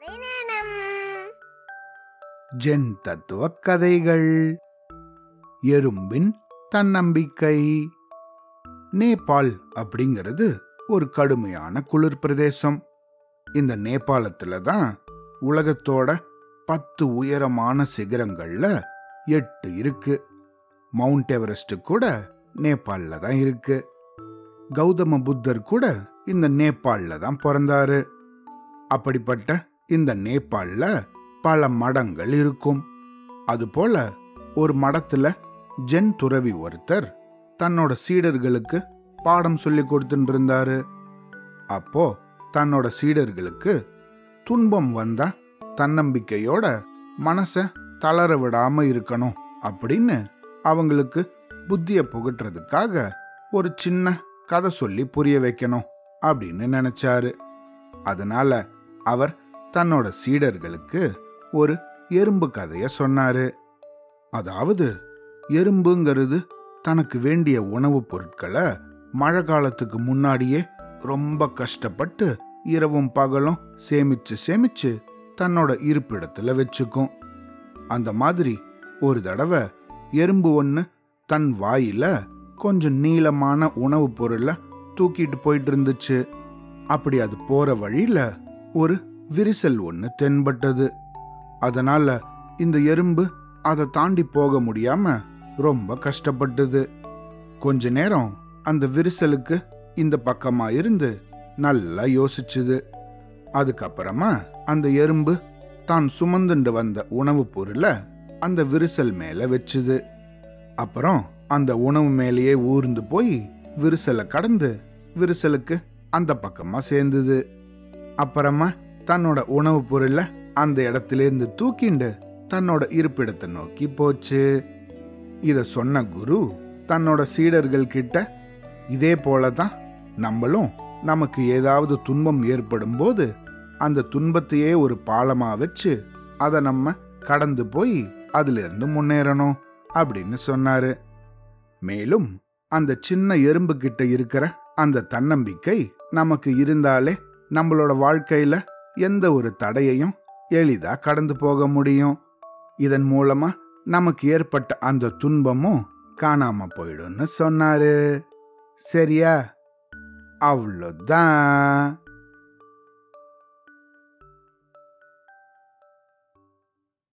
கதை ஜென் தத்துவ கதைகள் எறும்பின் தன்னம்பிக்கை. நேபாள் அப்படிங்கிறது ஒரு கடுமையான குளிர் பிரதேசம். இந்த நேபாளத்துல தான் உலகத்தோட பத்து உயரமான சிகரங்கள்ல எட்டு இருக்கு. மவுண்ட் எவரெஸ்ட் கூட நேபாளில் தான் இருக்கு. கௌதம புத்தர் கூட இந்த நேபாளில் தான் பிறந்தாரு. அப்படிப்பட்ட இந்த நேபாளில் பல மடங்கள் இருக்கும். அதுபோல ஒரு மடத்துல ஜென் துறவி ஒருத்தர் தன்னோட சீடர்களுக்கு பாடம் சொல்லி கொடுத்துட்டு இருந்தாரு அப்போ தன்னோட சீடர்களுக்கு துன்பம் வந்தா தன்னம்பிக்கையோட மனச தளர விடாம இருக்கணும் அப்படின்னு அவங்களுக்கு புத்திய புகட்டுறதுக்காக ஒரு சின்ன கதை சொல்லி புரிய வைக்கணும் அப்படின்னு நினைச்சாரு. அதனால அவர் தன்னோட சீடர்களுக்கு ஒரு எறும்பு கதைய சொன்னாரு. அதாவது எறும்புங்கிறது தனக்கு வேண்டிய உணவுப் பொருட்களை மழை காலத்துக்கு முன்னாடியே ரொம்ப கஷ்டப்பட்டு இரவும் பகலும் சேமிச்சு சேமிச்சு தன்னோட இருப்பிடத்துல வச்சுக்கும். அந்த மாதிரி ஒரு தடவை எறும்பு ஒன்று தன் வாயில கொஞ்சம் நீளமான உணவுப் பொருளை தூக்கிட்டு போயிட்டு இருந்துச்சு. அப்படி அது போற வழியில ஒரு விரிசல் ஒன்று தென்பட்டது. அதனால இந்த எறும்பு அதை தாண்டி போக முடியாம ரொம்ப கஷ்டப்பட்டது. கொஞ்ச நேரம் அந்த விரிசலுக்கு இந்த பக்கமா இருந்து நல்லா யோசிச்சுது. அதுக்கப்புறமா அந்த எறும்பு தான் சுமந்துண்டு வந்த உணவுப் பொருளை அந்த விரிசல் மேல வச்சுது. அப்புறம் அந்த உணவு மேலேயே ஊர்ந்து போய் விரிசலை கடந்து விரிசலுக்கு அந்த பக்கமா சேர்ந்தது. அப்புறமா தன்னோட உணவுப் பொருளை அந்த இடத்திலிருந்து தூக்கிண்டு தன்னோட இருப்பிடத்தை நோக்கி போச்சு. இத சொன்ன குரு தன்னோட சீடர்கள் கிட்ட இதே போல தான் நம்மளும் நமக்கு ஏதாவது துன்பம் ஏற்படும் போது அந்த துன்பத்தையே ஒரு பாலமா வச்சு அதை நம்ம கடந்து போய் அதிலிருந்து முன்னேறணும் அப்படின்னு சொன்னாரு. மேலும் அந்த சின்ன எறும்பு கிட்ட இருக்கிற அந்த தன்னம்பிக்கை நமக்கு இருந்தாலே நம்மளோட வாழ்க்கையில எந்த ஒரு தடையையும் எளிதா கடந்து போக முடியும். இதன் மூலமா நமக்கு ஏற்பட்ட அந்த துன்பமும் காணாம போயிடும்னு சொன்னாரு. சரியா? அவ்வளோதான்.